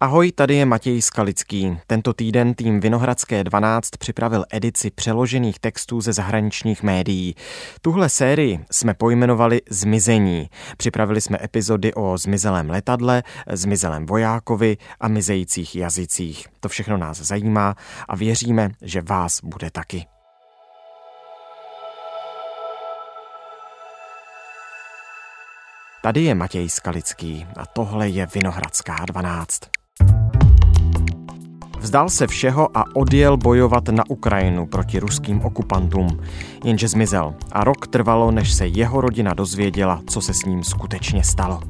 Ahoj, tady je Matěj Skalický. Tento týden tým Vinohradské 12 připravil edici přeložených textů ze zahraničních médií. Tuhle sérii jsme pojmenovali Zmizení. Připravili jsme epizody o zmizelém letadle, zmizelém vojákovi a mizejících jazycích. To všechno nás zajímá a věříme, že vás bude taky. Tady je Matěj Skalický a tohle je Vinohradská 12. Vzdal se všeho a odjel bojovat na Ukrajinu proti ruským okupantům, jenže zmizel a rok trvalo, než se jeho rodina dozvěděla, co se s ním skutečně stalo.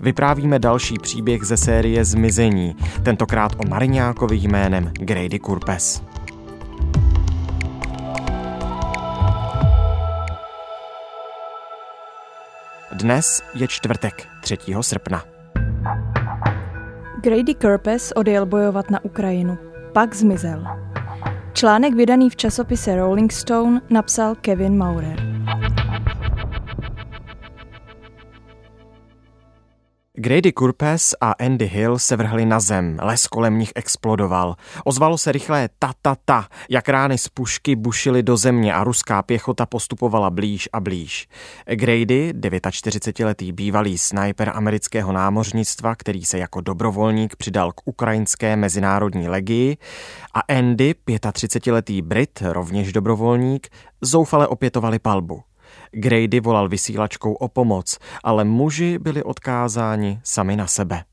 Vyprávíme další příběh ze série Zmizení, tentokrát o Mariňákovi jménem Grady Kurpes. Dnes je čtvrtek, 3. srpna. Grady Kurpes odjel bojovat na Ukrajinu, pak zmizel. Článek vydaný v časopise Rolling Stone napsal Kevin Maurer. Grady Kurpes a Andy Hill se vrhli na zem, les kolem nich explodoval. Ozvalo se rychlé ta ta ta, jak rány z pušky bušily do země a ruská pěchota postupovala blíž a blíž. Grady, 49-letý bývalý sniper amerického námořnictva, který se jako dobrovolník přidal k ukrajinské mezinárodní legii, a Andy, 35-letý Brit, rovněž dobrovolník, zoufale opětovali palbu. Grady volal vysílačkou o pomoc, ale muži byli odkázáni sami na sebe.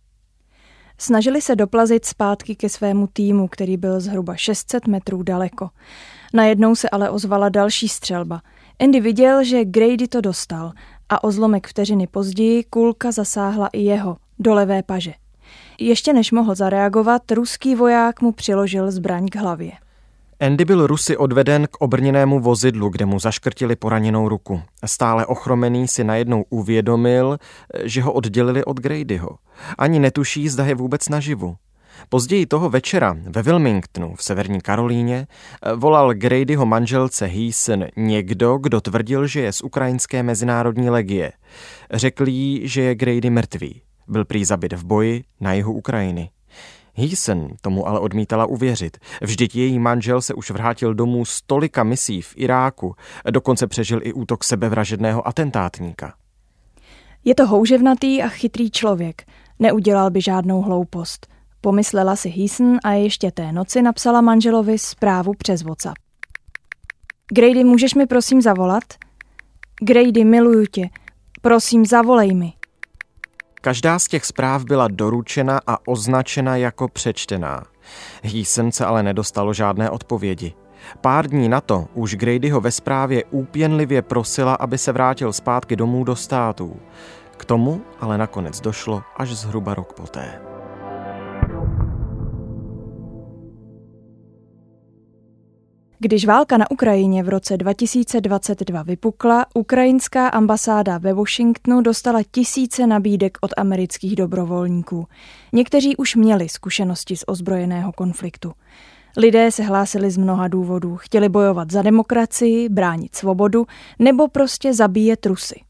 Snažili se doplazit zpátky ke svému týmu, který byl zhruba 600 metrů daleko. Najednou se ale ozvala další střelba. Andy viděl, že Grady to dostal a o zlomek vteřiny později kulka zasáhla i jeho, do levé paže. Ještě než mohl zareagovat, ruský voják mu přiložil zbraň k hlavě. Andy byl Rusy odveden k obrněnému vozidlu, kde mu zaškrtili poraněnou ruku. Stále ochromený si najednou uvědomil, že ho oddělili od Gradyho. Ani netuší, zda je vůbec naživu. Později toho večera ve Wilmingtonu v severní Karolíně volal Gradyho manželce Heason někdo, kdo tvrdil, že je z ukrajinské mezinárodní legie. Řekl jí, že je Grady mrtvý. Byl prý zabit v boji na jihu Ukrajiny. Heason tomu ale odmítala uvěřit. Vždyť její manžel se už vrátil domů z tolika misí v Iráku, dokonce přežil i útok sebevražedného atentátníka. Je to houževnatý a chytrý člověk. Neudělal by žádnou hloupost. Pomyslela si Heason a ještě té noci napsala manželovi zprávu přes WhatsApp. Grady, můžeš mi prosím zavolat? Grady, miluju tě. Prosím, zavolej mi. Každá z těch zpráv byla doručena a označena jako přečtená. Heason se ale nedostalo žádné odpovědi. Pár dní na to už Gradyho ve zprávě úpěnlivě prosila, aby se vrátil zpátky domů do států. K tomu ale nakonec došlo až zhruba rok poté. Když válka na Ukrajině v roce 2022 vypukla, ukrajinská ambasáda ve Washingtonu dostala tisíce nabídek od amerických dobrovolníků. Někteří už měli zkušenosti z ozbrojeného konfliktu. Lidé se hlásili z mnoha důvodů. Chtěli bojovat za demokracii, bránit svobodu nebo prostě zabíjet Rusy.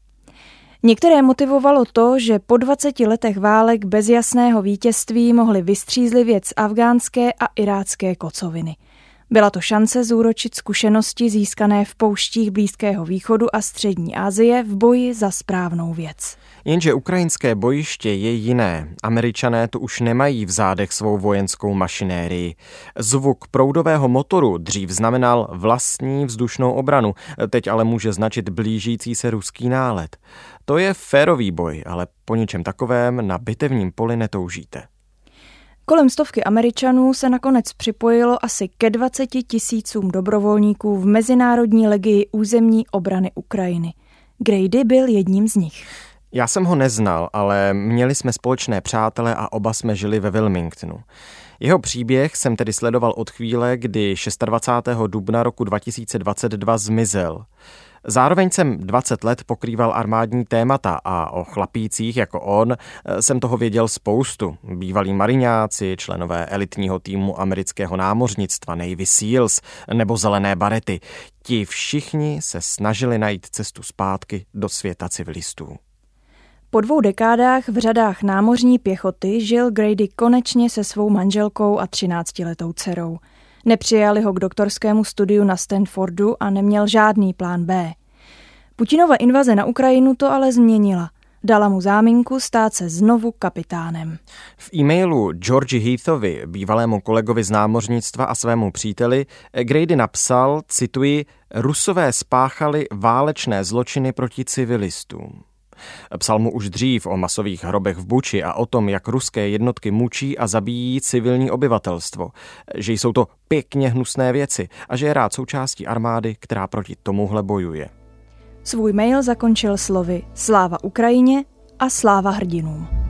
Některé motivovalo to, že po 20 letech válek bez jasného vítězství mohli vystřízlivět z afgánské a irácké kocoviny – byla to šance zúročit zkušenosti získané v pouštích Blízkého východu a Střední Asie v boji za správnou věc. Jenže ukrajinské bojiště je jiné. Američané tu už nemají v zádech svou vojenskou mašinérii. Zvuk proudového motoru dřív znamenal vlastní vzdušnou obranu, teď ale může značit blížící se ruský nálet. To je férový boj, ale po ničem takovém na bitevním poli netoužíte. Kolem stovky Američanů se nakonec připojilo asi ke 20 tisícům dobrovolníků v Mezinárodní legii územní obrany Ukrajiny. Grady byl jedním z nich. Já jsem ho neznal, ale měli jsme společné přátele a oba jsme žili ve Wilmingtonu. Jeho příběh jsem tedy sledoval od chvíle, kdy 26. dubna roku 2022 zmizel. Zároveň jsem 20 let pokrýval armádní témata a o chlapících jako on eh, jsem toho věděl spoustu. Bývalí mariňáci, členové elitního týmu amerického námořnictva Navy SEALs nebo zelené barety. Ti všichni se snažili najít cestu zpátky do světa civilistů. Po dvou dekádách v řadách námořní pěchoty žil Grady konečně se svou manželkou a třináctiletou dcerou. Nepřijali ho k doktorskému studiu na Stanfordu a neměl žádný plán B. Putinova invaze na Ukrajinu to ale změnila. Dala mu záminku stát se znovu kapitánem. V e-mailu Georgi Heathovi, bývalému kolegovi z námořnictva a svému příteli, Grady napsal, cituji, Rusové spáchali válečné zločiny proti civilistům. Psal mu už dřív o masových hrobech v Buči a o tom, jak ruské jednotky mučí a zabíjí civilní obyvatelstvo, že jsou to pěkně hnusné věci a že je rád součástí armády, která proti tomuhle bojuje. Svůj mail zakončil slovy Sláva Ukrajině a sláva hrdinům.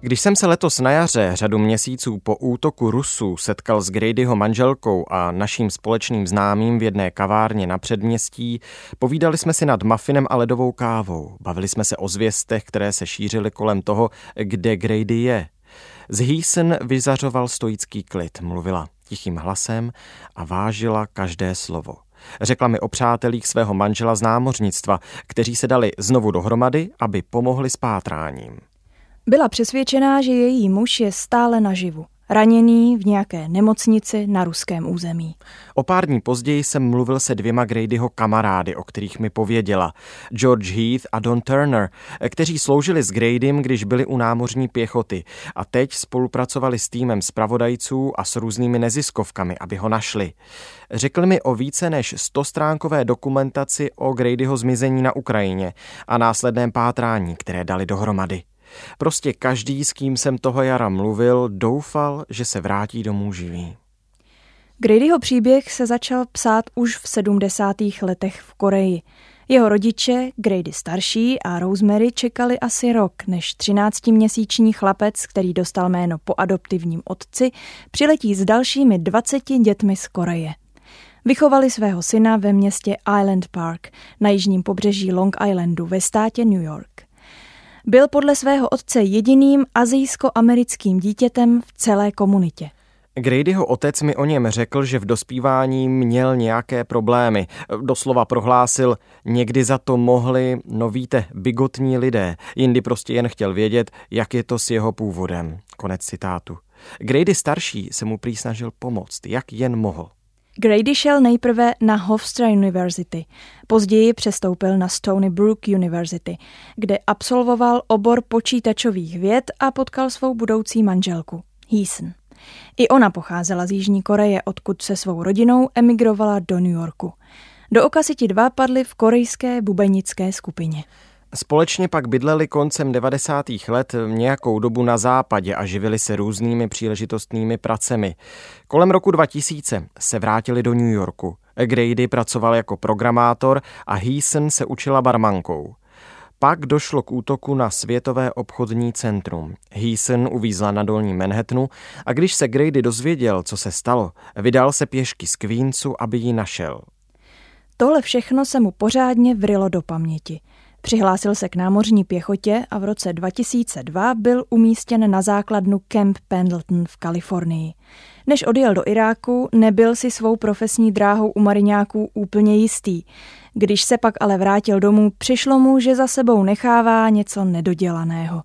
Když jsem se letos na jaře řadu měsíců po útoku Rusů setkal s Gradyho manželkou a naším společným známým v jedné kavárně na předměstí, povídali jsme si nad mafinem a ledovou kávou. Bavili jsme se o zvěstech, které se šířily kolem toho, kde Grady je. Z Heason vyzařoval stoický klid, mluvila tichým hlasem a vážila každé slovo. Řekla mi o přátelích svého manžela z námořnictva, kteří se dali znovu dohromady, aby pomohli s pátráním. Byla přesvědčená, že její muž je stále naživu raněný v nějaké nemocnici na ruském území. O pár dní později jsem mluvil se dvěma Gradyho kamarády, o kterých mi pověděla. George Heath a Don Turner, kteří sloužili s Gradym, když byli u námořní pěchoty a teď spolupracovali s týmem zpravodajců a s různými neziskovkami, aby ho našli. Řekli mi o více než 100 stránkové dokumentaci o Gradyho zmizení na Ukrajině a následném pátrání, které dali dohromady. Prostě každý, s kým jsem toho jara mluvil, doufal, že se vrátí domů živý. Gradyho příběh se začal psát už v 70. letech v Koreji. Jeho rodiče, Grady starší a Rosemary, čekali asi rok, než 13-měsíční chlapec, který dostal jméno po adoptivním otci, přiletí s dalšími 20 dětmi z Koreje. Vychovali svého syna ve městě Island Park na jižním pobřeží Long Islandu ve státě New York. Byl podle svého otce jediným azijsko-americkým dítětem v celé komunitě. Gradyho otec mi o něm řekl, že v dospívání měl nějaké problémy. Doslova prohlásil, někdy za to mohli, no víte, bigotní lidé, jindy prostě jen chtěl vědět, jak je to s jeho původem. Konec citátu. Grady starší se mu prý snažil pomoct, jak jen mohl. Grady šel nejprve na Hofstra University, později přestoupil na Stony Brook University, kde absolvoval obor počítačových věd a potkal svou budoucí manželku, Heason. I ona pocházela z Jižní Koreje, odkud se svou rodinou emigrovala do New Yorku. Do oka dva padli v korejské bubenické skupině. Společně pak bydleli koncem 90. let nějakou dobu na západě a živili se různými příležitostnými pracemi. Kolem roku 2000 se vrátili do New Yorku. Grady pracoval jako programátor a Heason se učila barmankou. Pak došlo k útoku na Světové obchodní centrum. Heason uvízla na dolní Manhattanu a když se Grady dozvěděl, co se stalo, vydal se pěšky z Queensu, aby ji našel. Tohle všechno se mu pořádně vrilo do paměti. Přihlásil se k námořní pěchotě a v roce 2002 byl umístěn na základnu Camp Pendleton v Kalifornii. Než odjel do Iráku, nebyl si svou profesní dráhou u mariňáků úplně jistý. Když se pak ale vrátil domů, přišlo mu, že za sebou nechává něco nedodělaného.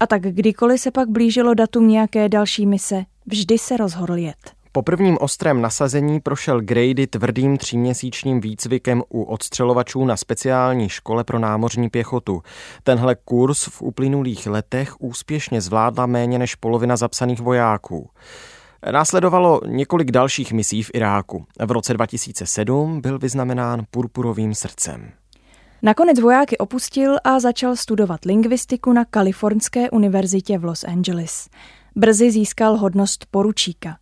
A tak kdykoliv se pak blížilo datum nějaké další mise, vždy se rozhodl jet. Po prvním ostrém nasazení prošel Grady tvrdým tříměsíčním výcvikem u odstřelovačů na speciální škole pro námořní pěchotu. Tenhle kurz v uplynulých letech úspěšně zvládla méně než polovina zapsaných vojáků. Následovalo několik dalších misí v Iráku. V roce 2007 byl vyznamenán purpurovým srdcem. Nakonec vojáky opustil a začal studovat lingvistiku na Kalifornské univerzitě v Los Angeles. Brzy získal hodnost poručíka.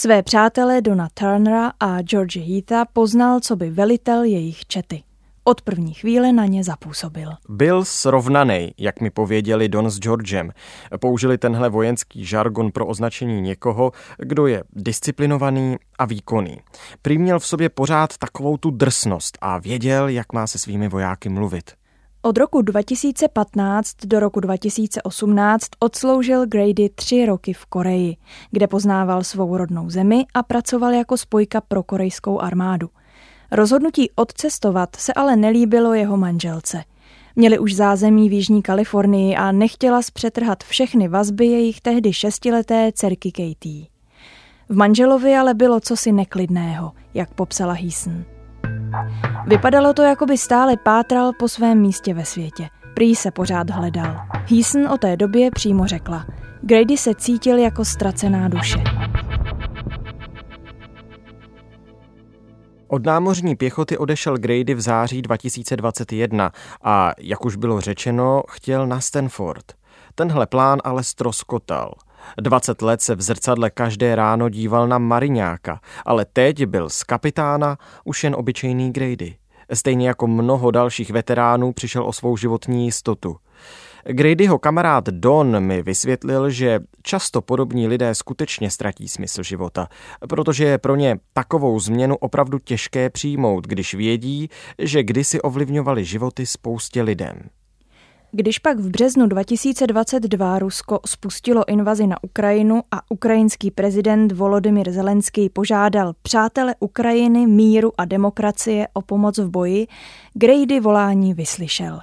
Své přátele Dona Turnera a George Heatha poznal, co by velitel jejich čety. Od první chvíle na ně zapůsobil. Byl srovnaný, jak mi pověděli Don s Georgem. Použili tenhle vojenský žargon pro označení někoho, kdo je disciplinovaný a výkonný. Prý měl v sobě pořád takovou tu drsnost a věděl, jak má se svými vojáky mluvit. Od roku 2015 do roku 2018 odsloužil Grady tři roky v Koreji, kde poznával svou rodnou zemi a pracoval jako spojka pro korejskou armádu. Rozhodnutí odcestovat se ale nelíbilo jeho manželce. Měli už zázemí v Jižní Kalifornii a nechtěla zpřetrhat všechny vazby jejich tehdy šestileté dcerky Katie. V manželovi ale bylo cosi neklidného, jak popsala Heason. Vypadalo to, jako by stále pátral po svém místě ve světě. Prý se pořád hledal. Heason o té době přímo řekla. Grady se cítil jako ztracená duše. Od námořní pěchoty odešel Grady v září 2021 a, jak už bylo řečeno, chtěl na Stanford. Tenhle plán ale stroskotal. 20 let se v zrcadle každé ráno díval na Mariňáka, ale teď byl z kapitána už jen obyčejný Grady. Stejně jako mnoho dalších veteránů přišel o svou životní jistotu. Gradyho kamarád Don mi vysvětlil, že často podobní lidé skutečně ztratí smysl života, protože je pro ně takovou změnu opravdu těžké přijmout, když vědí, že kdysi ovlivňovali životy spoustě lidem. Když pak v březnu 2022 Rusko spustilo invazi na Ukrajinu a ukrajinský prezident Volodymyr Zelenský požádal přátele Ukrajiny, míru a demokracie o pomoc v boji, Grady volání vyslyšel.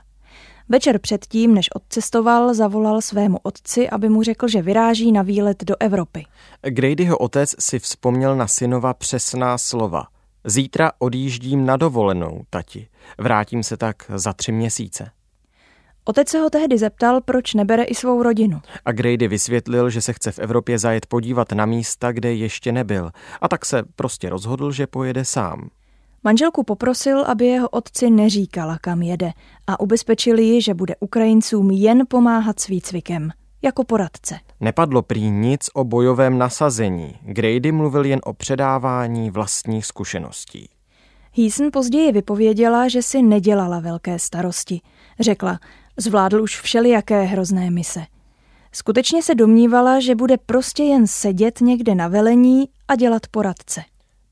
Večer předtím, než odcestoval, zavolal svému otci, aby mu řekl, že vyráží na výlet do Evropy. Gradyho otec si vzpomněl na synova přesná slova. Zítra odjíždím na dovolenou, tati. Vrátím se tak za tři měsíce. Otec se ho tehdy zeptal, proč nebere i svou rodinu. A Grady vysvětlil, že se chce v Evropě zajet podívat na místa, kde ještě nebyl. A tak se prostě rozhodl, že pojede sám. Manželku poprosil, aby jeho otci neříkala, kam jede a ubezpečili ji, že bude Ukrajincům jen pomáhat s výcvikem, jako poradce. Nepadlo prý nic o bojovém nasazení. Grady mluvil jen o předávání vlastních zkušeností. Heason později vypověděla, že si nedělala velké starosti. Řekla, zvládl už všelijaké hrozné mise. Skutečně se domnívala, že bude prostě jen sedět někde na velení a dělat poradce.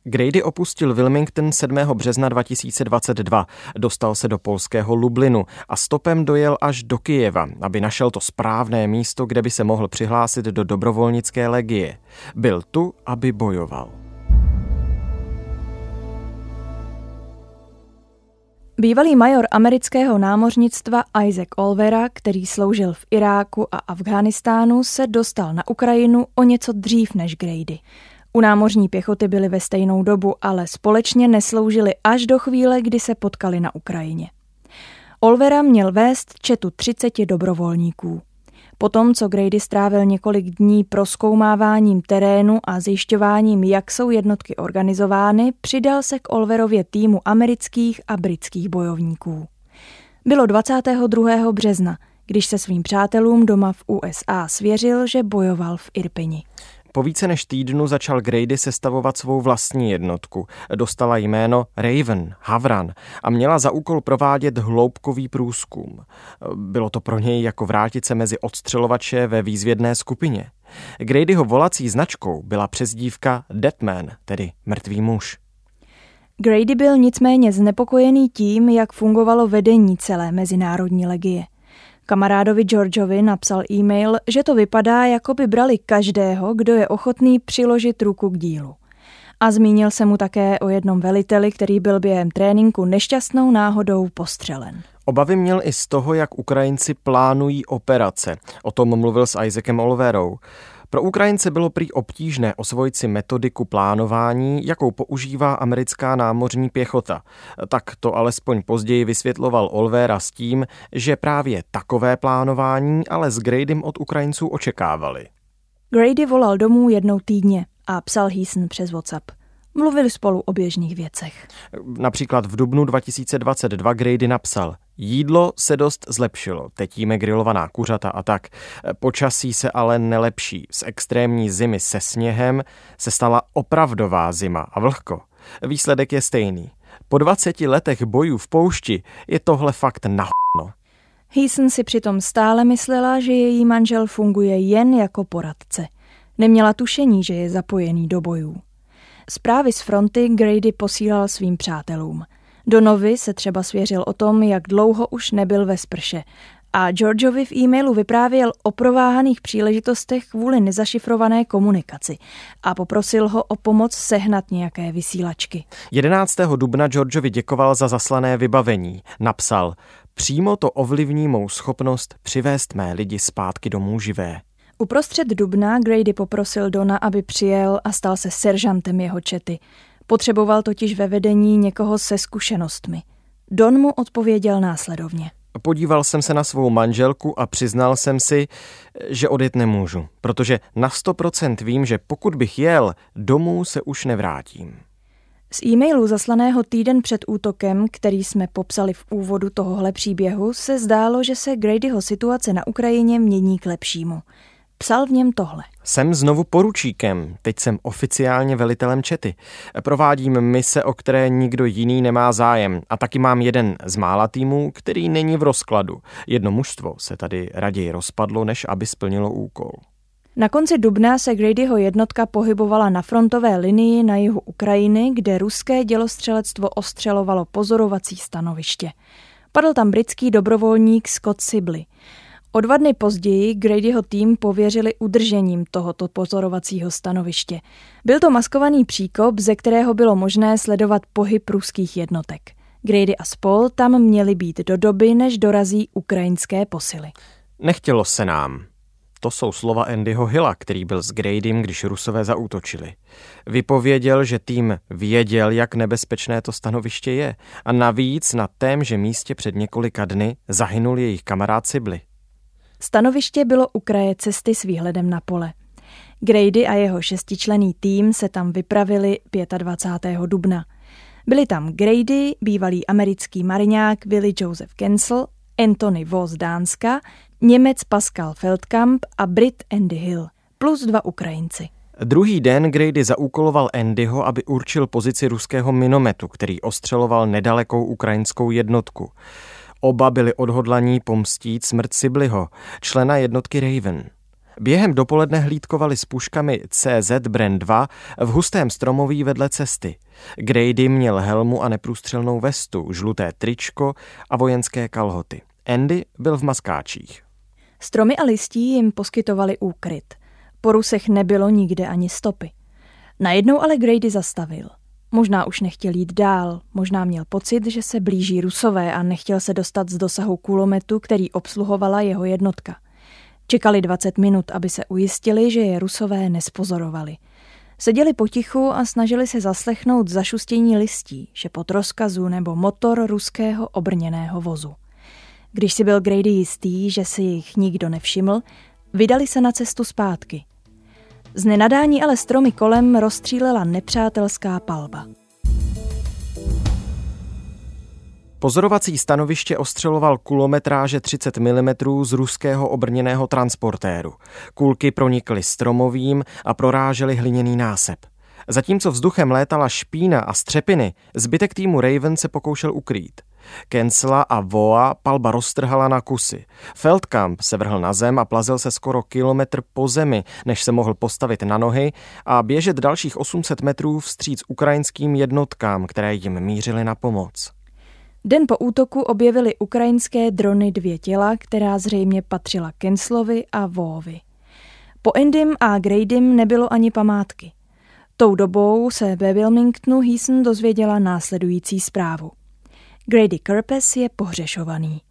Grady opustil Wilmington 7. března 2022, dostal se do polského Lublinu a stopem dojel až do Kijeva, aby našel to správné místo, kde by se mohl přihlásit do dobrovolnické legie. Byl tu, aby bojoval. Bývalý major amerického námořnictva Isaac Olvera, který sloužil v Iráku a Afghánistánu, se dostal na Ukrajinu o něco dřív než Grady. U námořní pěchoty byli ve stejnou dobu, ale společně nesloužili až do chvíle, kdy se potkali na Ukrajině. Olvera měl vést četu 30 dobrovolníků. Potom, co Grady strávil několik dní proskoumáváním terénu a zjišťováním, jak jsou jednotky organizovány, přidal se k Olverově týmu amerických a britských bojovníků. Bylo 22. března, když se svým přátelům doma v USA svěřil, že bojoval v Irpini. Po více než týdnu začal Grady sestavovat svou vlastní jednotku. Dostala jméno Raven, Havran a měla za úkol provádět hloubkový průzkum. Bylo to pro něj jako vrátit se mezi odstřelovače ve výzvědné skupině. Gradyho volací značkou byla přezdívka Deadman, tedy mrtvý muž. Grady byl nicméně znepokojený tím, jak fungovalo vedení celé mezinárodní legie. Kamarádovi Georgeovi napsal e-mail, že to vypadá, jako by brali každého, kdo je ochotný přiložit ruku k dílu. A zmínil se mu také o jednom veliteli, který byl během tréninku nešťastnou náhodou postřelen. Obavy měl i z toho, jak Ukrajinci plánují operace. O tom mluvil s Isaacem Olverou. Pro Ukrajince bylo prý obtížné osvojit si metodiku plánování, jakou používá americká námořní pěchota. Tak to alespoň později vysvětloval Olvera s tím, že právě takové plánování ale s Gradym od Ukrajinců očekávali. Grady volal domů jednou týdně a psal Heason přes WhatsApp. Mluvili spolu o běžných věcech. Například v dubnu 2022 Grady napsal Jídlo se dost zlepšilo, teď jíme grilovaná kuřata a tak. Počasí se ale nelepší. Z extrémní zimy se sněhem se stala opravdová zima a vlhko. Výsledek je stejný. Po 20 letech bojů v poušti je tohle fakt na Heason si přitom stále myslela, že její manžel funguje jen jako poradce. Neměla tušení, že je zapojený do bojů. Zprávy z fronty Grady posílal svým přátelům. Donovi se třeba svěřil o tom, jak dlouho už nebyl ve sprše a Georgeovi v e-mailu vyprávěl o prováhaných příležitostech kvůli nezašifrované komunikaci a poprosil ho o pomoc sehnat nějaké vysílačky. 11. dubna Georgeovi děkoval za zaslané vybavení. Napsal, Přímo to ovlivní mou schopnost přivést mé lidi zpátky domů živé. Uprostřed dubna Grady poprosil Dona, aby přijel a stal se seržantem jeho čety. Potřeboval totiž ve vedení někoho se zkušenostmi. Don mu odpověděl následovně. Podíval jsem se na svou manželku a přiznal jsem si, že odjet nemůžu, protože na 100% vím, že pokud bych jel, domů se už nevrátím. Z e-mailu zaslaného týden před útokem, který jsme popsali v úvodu tohohle příběhu, se zdálo, že se Gradyho situace na Ukrajině mění k lepšímu. Psal v něm tohle. Jsem znovu poručíkem, teď jsem oficiálně velitelem čety. Provádím mise, o které nikdo jiný nemá zájem a taky mám jeden z mála týmů, který není v rozkladu. Jedno mužstvo se tady raději rozpadlo, než aby splnilo úkol. Na konci dubna se Gradyho jednotka pohybovala na frontové linii na jihu Ukrajiny, kde ruské dělostřelectvo ostřelovalo pozorovací stanoviště. Padl tam britský dobrovolník Scott Sibley. O dva dny později Gradyho tým pověřili udržením tohoto pozorovacího stanoviště. Byl to maskovaný příkop, ze kterého bylo možné sledovat pohyb ruských jednotek. Grady a spol tam měli být do doby, než dorazí ukrajinské posily. Nechtělo se nám. To jsou slova Andyho Hilla, který byl s Gradym, když Rusové zaútočili. Vypověděl, že tým věděl, jak nebezpečné to stanoviště je a navíc na témže místě před několika dny zahynul jejich kamarád Sibly. Stanoviště bylo u kraje cesty s výhledem na pole. Grady a jeho šestičlený tým se tam vypravili 25. dubna. Byli tam Grady, bývalý americký mariňák Willy Joseph Kensel, Anthony Voss Dánska, Němec Pascal Feldkamp a Brit Andy Hill, plus dva Ukrajinci. Druhý den Grady zaúkoloval Andyho, aby určil pozici ruského minometu, který ostřeloval nedalekou ukrajinskou jednotku. Oba byli odhodlaní pomstít smrt Sibliho, člena jednotky Raven. Během dopoledne hlídkovali s puškami CZ Brand 2 v hustém stromoví vedle cesty. Grady měl helmu a neprůstřelnou vestu, žluté tričko a vojenské kalhoty. Andy byl v maskáčích. Stromy a listí jim poskytovali úkryt. Po rusech nebylo nikde ani stopy. Najednou ale Grady zastavil – Možná už nechtěl jít dál, možná měl pocit, že se blíží Rusové a nechtěl se dostat z dosahu kulometu, který obsluhovala jeho jednotka. Čekali 20 minut, aby se ujistili, že je Rusové nespozorovali. Seděli potichu a snažili se zaslechnout zašustění listí, že po rozkazu nebo motor ruského obrněného vozu. Když si byl Grady jistý, že si jich nikdo nevšiml, vydali se na cestu zpátky – z nenadání ale stromy kolem rozstřílela nepřátelská palba. Pozorovací stanoviště ostřeloval kulometráže 30 mm z ruského obrněného transportéru. Kulky pronikly stromovým a prorážely hliněný násep. Zatímco vzduchem létala špína a střepiny, zbytek týmu Raven se pokoušel ukrýt. Kensla a Voa palba roztrhala na kusy. Feldkamp se vrhl na zem a plazil se skoro kilometr po zemi, než se mohl postavit na nohy a běžet dalších 800 metrů vstříc ukrajinským jednotkám, které jim mířily na pomoc. Den po útoku objevili ukrajinské drony dvě těla, která zřejmě patřila Kenslovi a Voovi. Po Endym a Gradym nebylo ani památky. Tou dobou se ve Wilmingtonu Heason dozvěděla následující zprávu. Grady Kerpes je pohřešovaný.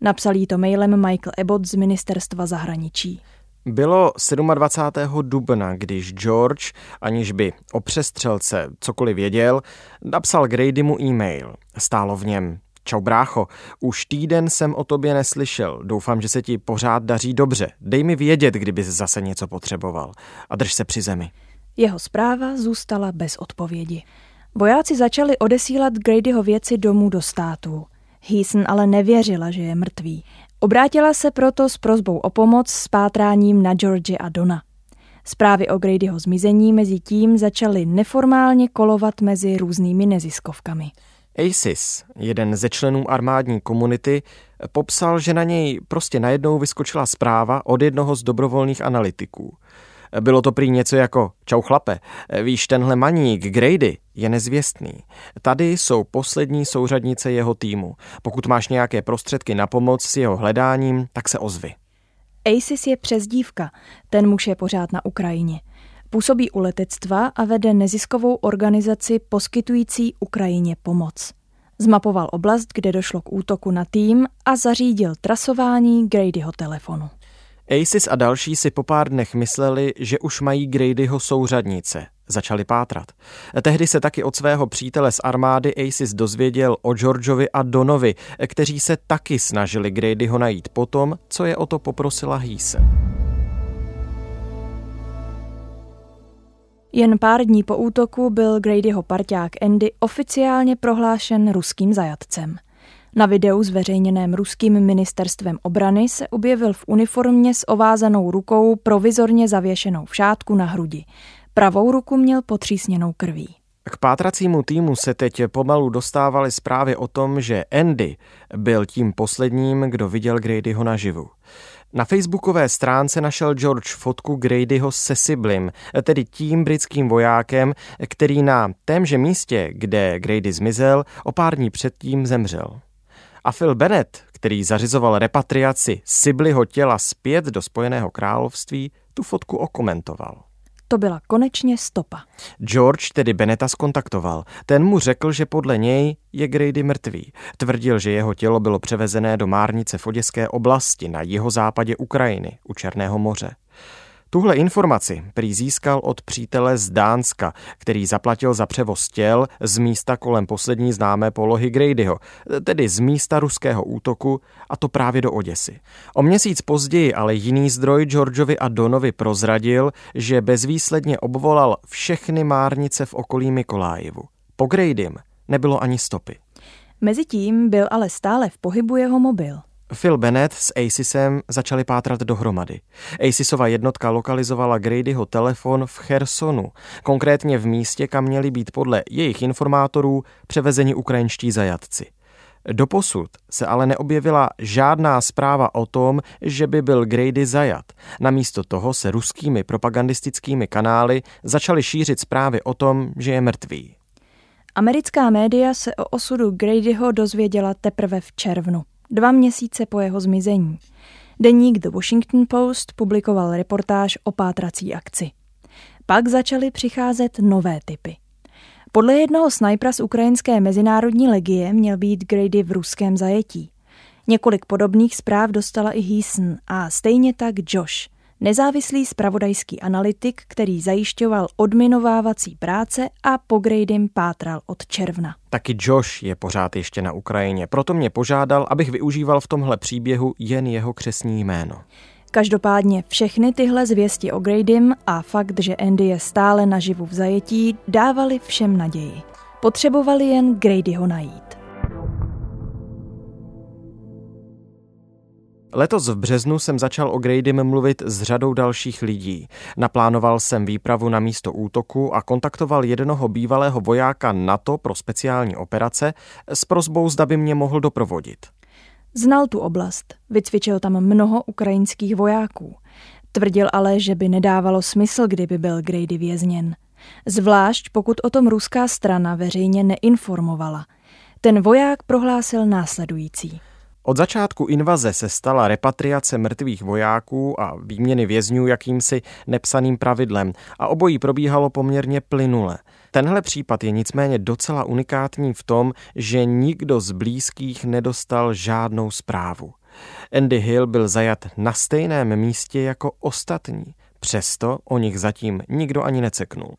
Napsal jí to mailem Michael Abbott z ministerstva zahraničí. Bylo 27. dubna, když George, aniž by o přestřelce cokoliv věděl, napsal Gradymu e-mail. Stálo v něm. Čau brácho, už týden jsem o tobě neslyšel. Doufám, že se ti pořád daří dobře. Dej mi vědět, kdyby zase něco potřeboval. A drž se při zemi. Jeho zpráva zůstala bez odpovědi. Vojáci začali odesílat Gradyho věci domů do států. Heason ale nevěřila, že je mrtvý. Obrátila se proto s prozbou o pomoc s pátráním na George a Dona. Zprávy o Gradyho zmizení mezi tím začaly neformálně kolovat mezi různými neziskovkami. ASIS, jeden ze členů armádní komunity, popsal, že na něj prostě najednou vyskočila zpráva od jednoho z dobrovolných analytiků. Bylo to prý něco jako čau chlape, víš, tenhle maník Grady je nezvěstný. Tady jsou poslední souřadnice jeho týmu. Pokud máš nějaké prostředky na pomoc s jeho hledáním, tak se ozvi. ASIS je přezdívka, ten muž je pořád na Ukrajině. Působí u letectva a vede neziskovou organizaci poskytující Ukrajině pomoc. Zmapoval oblast, kde došlo k útoku na tým a zařídil trasování Gradyho telefonu. Aces a další si po pár dnech mysleli, že už mají Gradyho souřadnice. Začali pátrat. Tehdy se taky od svého přítele z armády Aces dozvěděl o Georgeovi a Donovi, kteří se taky snažili Gradyho najít potom, co je o to poprosila Heese. Jen pár dní po útoku byl Gradyho parťák Andy oficiálně prohlášen ruským zajatcem. Na videu zveřejněném ruským ministerstvem obrany se objevil v uniformě s ovázanou rukou provizorně zavěšenou v šátku na hrudi. Pravou ruku měl potřísněnou krví. K pátracímu týmu se teď pomalu dostávaly zprávy o tom, že Andy byl tím posledním, kdo viděl Gradyho naživu. Na facebookové stránce našel George fotku Gradyho se Siblim, tedy tím britským vojákem, který na témže místě, kde Grady zmizel, o pár dní předtím zemřel. A Phil Bennett, který zařizoval repatriaci Sibliho těla zpět do Spojeného království, tu fotku okomentoval. To byla konečně stopa. George tedy Beneta skontaktoval. Ten mu řekl, že podle něj je Grady mrtvý. Tvrdil, že jeho tělo bylo převezené do Márnice v Oděské oblasti na jihozápadě Ukrajiny u Černého moře. Tuhle informaci prý získal od přítele z Dánska, který zaplatil za převoz těl z místa kolem poslední známé polohy Gradyho, tedy z místa ruského útoku, a to právě do Oděsy. O měsíc později ale jiný zdroj Georgeovi a Donovi prozradil, že bezvýsledně obvolal všechny márnice v okolí Mikolájevu. Po Gradym nebylo ani stopy. Mezitím byl ale stále v pohybu jeho mobil. Phil Bennett s Asisem začali pátrat dohromady. Asisova jednotka lokalizovala Gradyho telefon v Chersonu, konkrétně v místě, kam měli být podle jejich informátorů převezeni ukrajinští zajatci. Doposud se ale neobjevila žádná zpráva o tom, že by byl Grady zajat. Namísto toho se ruskými propagandistickými kanály začaly šířit zprávy o tom, že je mrtvý. Americká média se o osudu Gradyho dozvěděla teprve v červnu dva měsíce po jeho zmizení. Deník The Washington Post publikoval reportáž o pátrací akci. Pak začaly přicházet nové typy. Podle jednoho snajpera z ukrajinské mezinárodní legie měl být Grady v ruském zajetí. Několik podobných zpráv dostala i Heason a stejně tak Josh, nezávislý spravodajský analytik, který zajišťoval odminovávací práce a po Gradym pátral od června. Taky Josh je pořád ještě na Ukrajině, proto mě požádal, abych využíval v tomhle příběhu jen jeho křesní jméno. Každopádně všechny tyhle zvěsti o Gradym a fakt, že Andy je stále naživu v zajetí, dávali všem naději. Potřebovali jen Gradyho najít. Letos v březnu jsem začal o Gradym mluvit s řadou dalších lidí. Naplánoval jsem výpravu na místo útoku a kontaktoval jednoho bývalého vojáka NATO pro speciální operace s prozbou, zda by mě mohl doprovodit. Znal tu oblast, vycvičil tam mnoho ukrajinských vojáků. Tvrdil ale, že by nedávalo smysl, kdyby byl Grady vězněn. Zvlášť pokud o tom ruská strana veřejně neinformovala. Ten voják prohlásil následující. Od začátku invaze se stala repatriace mrtvých vojáků a výměny vězňů jakýmsi nepsaným pravidlem a obojí probíhalo poměrně plynule. Tenhle případ je nicméně docela unikátní v tom, že nikdo z blízkých nedostal žádnou zprávu. Andy Hill byl zajat na stejném místě jako ostatní. Přesto o nich zatím nikdo ani neceknul.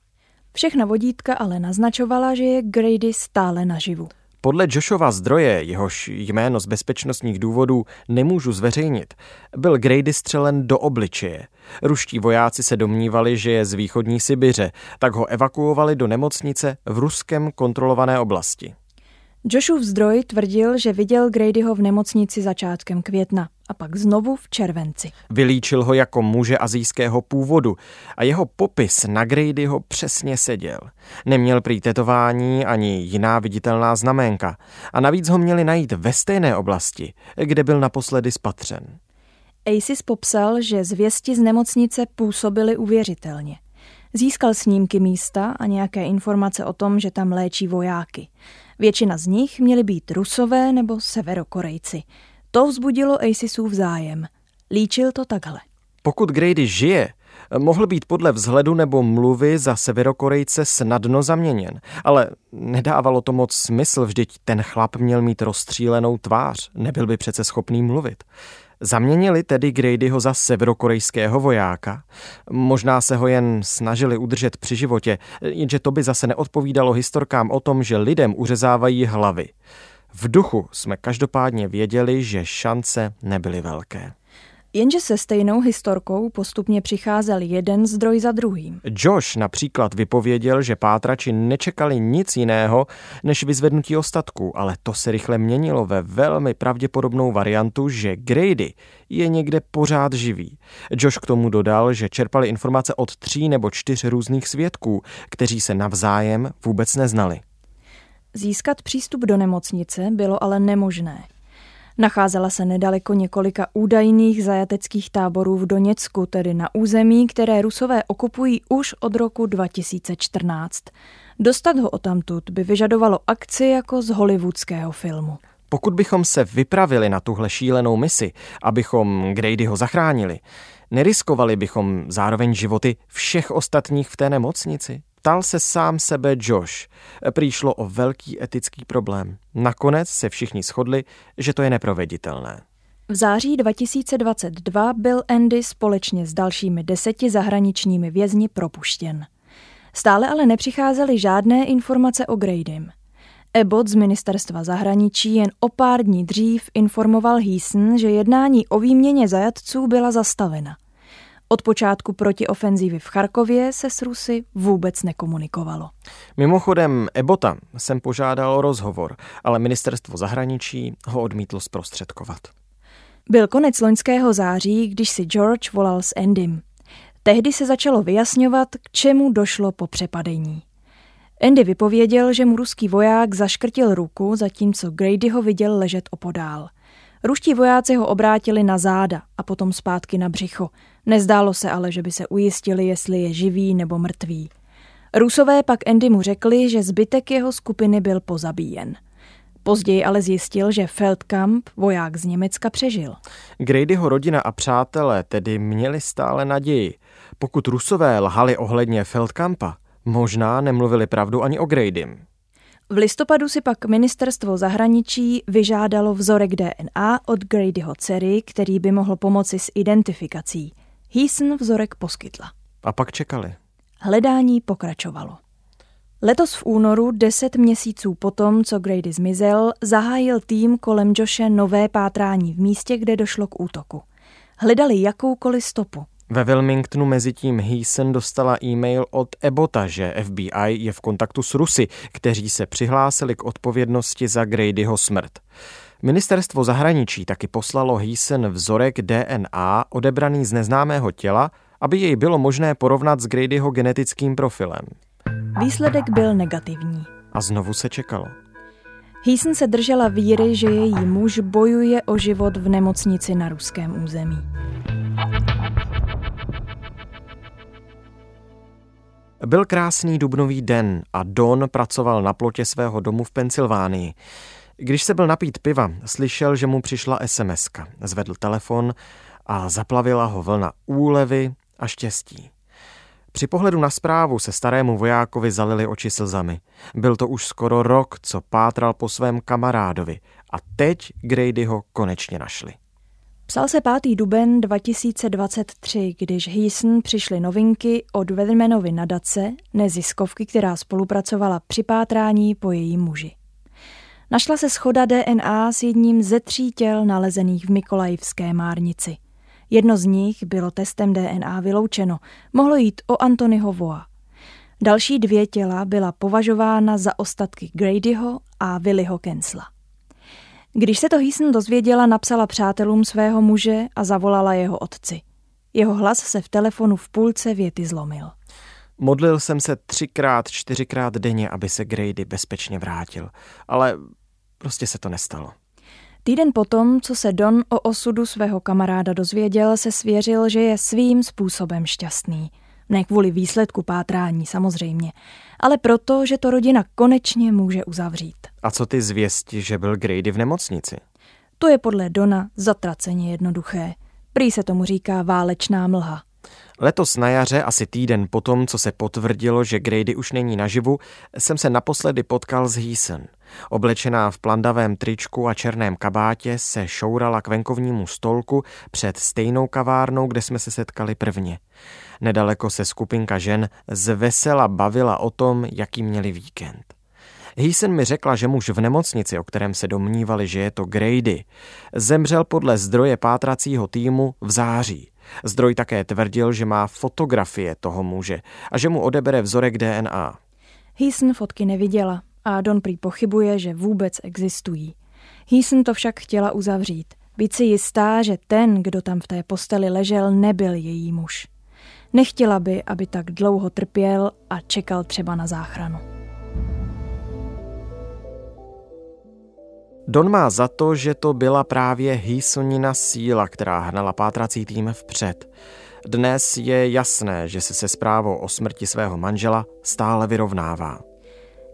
Všechna vodítka ale naznačovala, že je Grady stále naživu. Podle Joshova zdroje, jehož jméno z bezpečnostních důvodů nemůžu zveřejnit, byl Grady střelen do obličeje. Ruští vojáci se domnívali, že je z východní Sibiře, tak ho evakuovali do nemocnice v ruském kontrolované oblasti. Joshův zdroj tvrdil, že viděl Gradyho v nemocnici začátkem května a pak znovu v červenci. Vylíčil ho jako muže azijského původu a jeho popis na Gradyho přesně seděl. Neměl prý tetování ani jiná viditelná znaménka a navíc ho měli najít ve stejné oblasti, kde byl naposledy spatřen. Asis popsal, že zvěsti z nemocnice působily uvěřitelně. Získal snímky místa a nějaké informace o tom, že tam léčí vojáky. Většina z nich měly být rusové nebo severokorejci. To vzbudilo Asisův zájem. Líčil to takhle. Pokud Grady žije, Mohl být podle vzhledu nebo mluvy za severokorejce snadno zaměněn, ale nedávalo to moc smysl, vždyť ten chlap měl mít rozstřílenou tvář, nebyl by přece schopný mluvit. Zaměnili tedy Gradyho za severokorejského vojáka. Možná se ho jen snažili udržet při životě, jenže to by zase neodpovídalo historkám o tom, že lidem uřezávají hlavy. V duchu jsme každopádně věděli, že šance nebyly velké. Jenže se stejnou historkou postupně přicházel jeden zdroj za druhým. Josh například vypověděl, že pátrači nečekali nic jiného než vyzvednutí ostatků, ale to se rychle měnilo ve velmi pravděpodobnou variantu, že Grady je někde pořád živý. Josh k tomu dodal, že čerpali informace od tří nebo čtyř různých svědků, kteří se navzájem vůbec neznali. Získat přístup do nemocnice bylo ale nemožné. Nacházela se nedaleko několika údajných zajateckých táborů v Doněcku, tedy na území, které Rusové okupují už od roku 2014. Dostat ho odtamtud by vyžadovalo akci jako z hollywoodského filmu. Pokud bychom se vypravili na tuhle šílenou misi, abychom Gradyho zachránili, neriskovali bychom zároveň životy všech ostatních v té nemocnici? Ptal se sám sebe Josh. Prý šlo o velký etický problém. Nakonec se všichni shodli, že to je neproveditelné. V září 2022 byl Andy společně s dalšími deseti zahraničními vězni propuštěn. Stále ale nepřicházely žádné informace o Gradym. Ebot z ministerstva zahraničí jen o pár dní dřív informoval Heason, že jednání o výměně zajatců byla zastavena. Od počátku protiofenzívy v Charkově se s Rusy vůbec nekomunikovalo. Mimochodem Ebota jsem požádal o rozhovor, ale ministerstvo zahraničí ho odmítlo zprostředkovat. Byl konec loňského září, když si George volal s Endym. Tehdy se začalo vyjasňovat, k čemu došlo po přepadení. Andy vypověděl, že mu ruský voják zaškrtil ruku, zatímco Grady ho viděl ležet opodál. Ruští vojáci ho obrátili na záda a potom zpátky na břicho. Nezdálo se ale, že by se ujistili, jestli je živý nebo mrtvý. Rusové pak Andy mu řekli, že zbytek jeho skupiny byl pozabíjen. Později ale zjistil, že Feldkamp, voják z Německa, přežil. Gradyho rodina a přátelé tedy měli stále naději. Pokud Rusové lhali ohledně Feldkampa, možná nemluvili pravdu ani o Gradym. V listopadu si pak ministerstvo zahraničí vyžádalo vzorek DNA od Gradyho dcery, který by mohl pomoci s identifikací. Heason vzorek poskytla. A pak čekali. Hledání pokračovalo. Letos v únoru, deset měsíců potom, co Grady zmizel, zahájil tým kolem Joshe nové pátrání v místě, kde došlo k útoku. Hledali jakoukoliv stopu. Ve Wilmingtonu mezi tím Heason dostala e-mail od Ebota, že FBI je v kontaktu s Rusy, kteří se přihlásili k odpovědnosti za Gradyho smrt. Ministerstvo zahraničí taky poslalo Heason vzorek DNA odebraný z neznámého těla, aby jej bylo možné porovnat s Gradyho genetickým profilem. Výsledek byl negativní. A znovu se čekalo. Heason se držela víry, že její muž bojuje o život v nemocnici na ruském území. Byl krásný dubnový den a Don pracoval na plotě svého domu v Pensylvánii. Když se byl napít piva, slyšel, že mu přišla sms. Zvedl telefon a zaplavila ho vlna úlevy a štěstí. Při pohledu na zprávu se starému vojákovi zalili oči slzami. Byl to už skoro rok, co pátral po svém kamarádovi a teď Grady ho konečně našli. Psal se 5. duben 2023, když Heason přišly novinky od Weathermanovy nadace, neziskovky, která spolupracovala při pátrání po její muži. Našla se schoda DNA s jedním ze tří těl nalezených v Mikolajivské márnici. Jedno z nich bylo testem DNA vyloučeno, mohlo jít o Antonyho Voa. Další dvě těla byla považována za ostatky Gradyho a Willyho Kensla. Když se to Heason dozvěděla, napsala přátelům svého muže a zavolala jeho otci. Jeho hlas se v telefonu v půlce věty zlomil. Modlil jsem se třikrát, čtyřikrát denně, aby se Grady bezpečně vrátil, ale prostě se to nestalo. Týden potom, co se Don o osudu svého kamaráda dozvěděl, se svěřil, že je svým způsobem šťastný. Ne kvůli výsledku pátrání samozřejmě, ale proto, že to rodina konečně může uzavřít. A co ty zvěsti, že byl Grady v nemocnici? To je podle Dona zatraceně jednoduché. Prý se tomu říká válečná mlha. Letos na jaře, asi týden potom, co se potvrdilo, že Grady už není naživu, jsem se naposledy potkal s Heason. Oblečená v plandavém tričku a černém kabátě se šourala k venkovnímu stolku před stejnou kavárnou, kde jsme se setkali prvně. Nedaleko se skupinka žen z vesela bavila o tom, jaký měli víkend. Heason mi řekla, že muž v nemocnici, o kterém se domnívali, že je to Grady, zemřel podle zdroje pátracího týmu v září. Zdroj také tvrdil, že má fotografie toho muže a že mu odebere vzorek DNA. Heason fotky neviděla a Don prý pochybuje, že vůbec existují. Heason to však chtěla uzavřít. Být si jistá, že ten, kdo tam v té posteli ležel, nebyl její muž. Nechtěla by, aby tak dlouho trpěl a čekal třeba na záchranu. Don má za to, že to byla právě Hysonina síla, která hnala pátrací tým vpřed. Dnes je jasné, že se se zprávou o smrti svého manžela stále vyrovnává.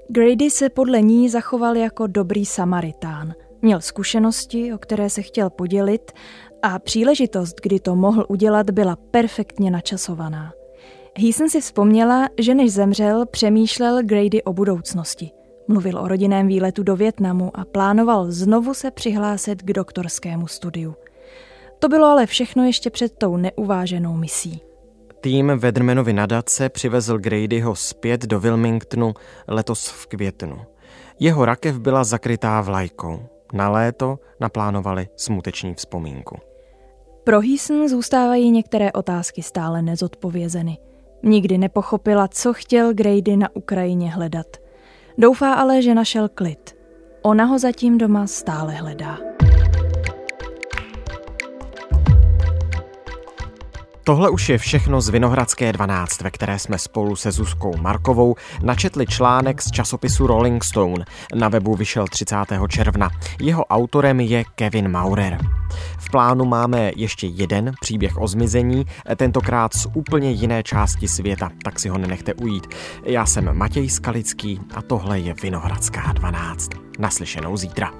Grady se podle ní zachoval jako dobrý samaritán. Měl zkušenosti, o které se chtěl podělit a příležitost, kdy to mohl udělat, byla perfektně načasovaná. Heason si vzpomněla, že než zemřel, přemýšlel Grady o budoucnosti – Mluvil o rodinném výletu do Větnamu a plánoval znovu se přihlásit k doktorskému studiu. To bylo ale všechno ještě před tou neuváženou misí. Tým Vedrmenovi nadace přivezl Gradyho zpět do Wilmingtonu letos v květnu. Jeho rakev byla zakrytá vlajkou. Na léto naplánovali smuteční vzpomínku. Pro Heason zůstávají některé otázky stále nezodpovězeny. Nikdy nepochopila, co chtěl Grady na Ukrajině hledat – Doufá ale, že našel klid. Ona ho zatím doma stále hledá. Tohle už je všechno z Vinohradské 12, ve které jsme spolu se Zuzkou Markovou načetli článek z časopisu Rolling Stone. Na webu vyšel 30. června. Jeho autorem je Kevin Maurer. V plánu máme ještě jeden příběh o zmizení, tentokrát z úplně jiné části světa, tak si ho nenechte ujít. Já jsem Matěj Skalický a tohle je Vinohradská 12. Naslyšenou zítra.